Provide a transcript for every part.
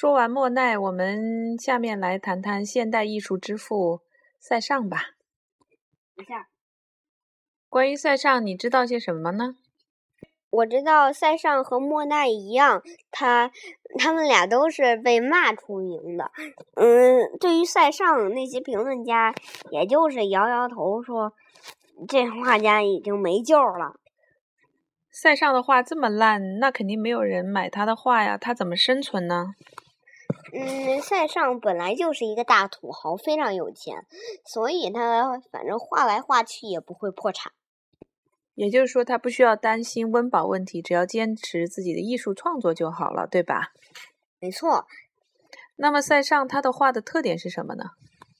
说完莫奈，我们下面来谈谈现代艺术之父塞尚吧。一下，关于塞尚，你知道些什么呢？我知道塞尚和莫奈一样，他他们俩都是被骂出名的。嗯，对于塞尚，那些评论家也就是摇摇头说，这画家已经没救了。塞尚的画这么烂，那肯定没有人买他的画呀，他怎么生存呢？嗯，塞尚本来就是一个大土豪，非常有钱，所以他反正画来画去也不会破产。也就是说，他不需要担心温饱问题，只要坚持自己的艺术创作就好了，对吧？没错。那么，塞尚他的画的特点是什么呢？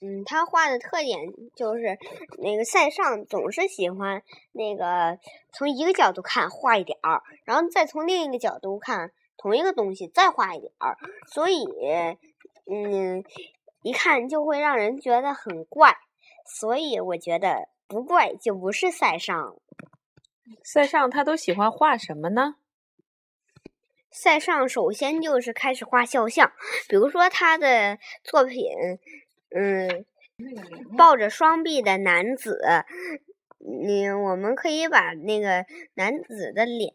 嗯，他画的特点就是那个塞尚总是喜欢那个从一个角度看画一点儿，然后再从另一个角度看同一个东西再画一点儿，所以嗯，一看就会让人觉得很怪。所以我觉得不怪就不是塞尚。塞尚他都喜欢画什么呢？塞尚首先就是开始画肖像，比如说他的作品，嗯，抱着双臂的男子，嗯，我们可以把那个男子的脸，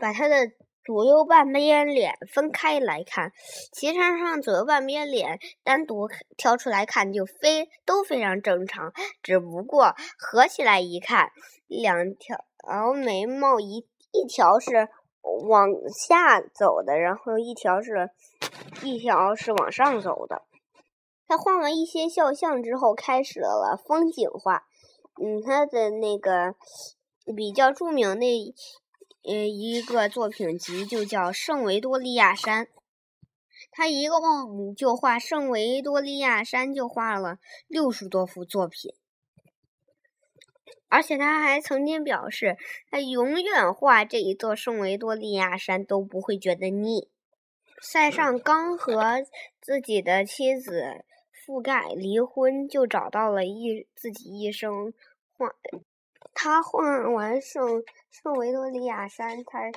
把他的左右半边脸分开来看，其实上左右半边脸单独挑出来看就非都非常正常，只不过合起来一看，两条。然后眉毛一一条是往下走的，然后一条是一条是往上走的。他画完一些肖像之后，开始了风景画。嗯，他的那个比较著名的呃一个作品集就叫《圣维多利亚山》。他一共就画圣维多利亚山，就画了六十多幅作品。而且他还曾经表示，他永远画这一座圣维多利亚山都不会觉得腻。塞尚刚和自己的妻子覆盖离婚，就找到了一自己一生画。他画完圣圣维多利亚山，他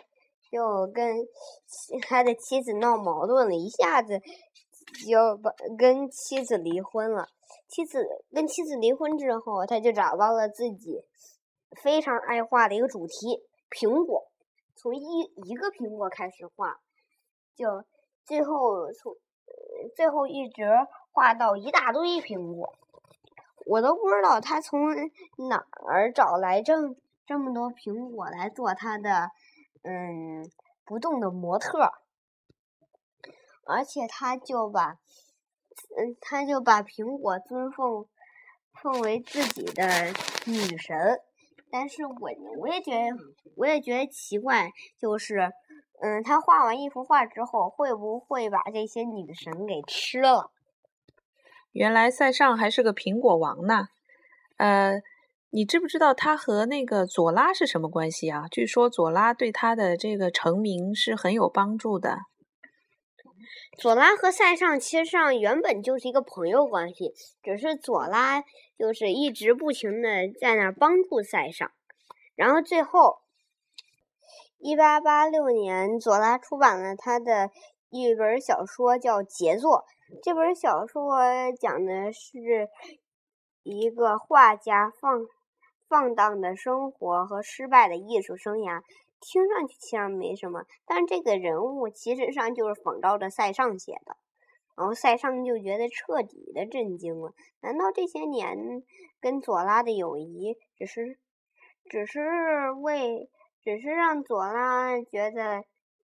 就跟他的妻子闹矛盾了，一下子就把跟妻子离婚了。妻子跟妻子离婚之后，他就找到了自己非常爱画的一个主题——苹果。从一一个苹果开始画，就最后从最后一直画到一大堆苹果。我都不知道他从哪儿找来这这么多苹果来做他的嗯不动的模特，而且他就把。嗯，他就把苹果尊奉奉为自己的女神，但是我我也觉得我也觉得奇怪，就是嗯，他画完一幅画之后，会不会把这些女神给吃了？原来塞尚还是个苹果王呢。呃，你知不知道他和那个左拉是什么关系啊？据说左拉对他的这个成名是很有帮助的。左拉和塞尚其实上原本就是一个朋友关系，只是左拉就是一直不停的在那儿帮助塞尚，然后最后，一八八六年，左拉出版了他的一本小说叫《杰作》，这本小说讲的是一个画家放放荡的生活和失败的艺术生涯。听上去其实没什么，但这个人物其实上就是仿照着塞尚写的，然后塞尚就觉得彻底的震惊了。难道这些年跟左拉的友谊只是，只是为，只是让左拉觉得，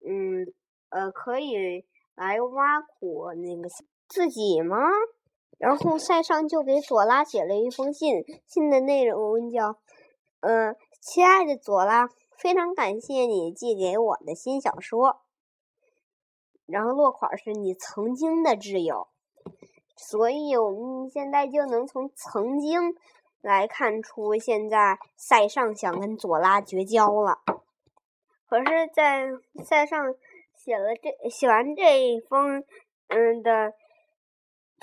嗯，呃，可以来挖苦那个自己吗？然后塞尚就给左拉写了一封信，信的内容叫，嗯，亲爱的左拉。非常感谢你寄给我的新小说，然后落款是你曾经的挚友，所以我们现在就能从曾经来看出，现在塞尚想跟左拉绝交了。可是，在塞尚写了这写完这一封嗯的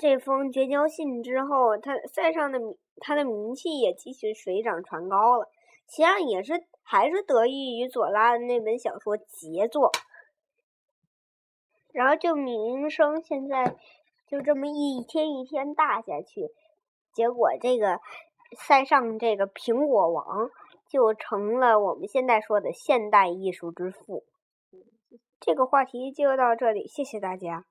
这封绝交信之后，他塞尚的名他的名气也继续水涨船高了，实际上也是。还是得益于左拉的那本小说杰作。然后就名声现在就这么一天一天大下去，结果这个塞尚这个苹果王就成了我们现在说的现代艺术之父。这个话题就到这里，谢谢大家。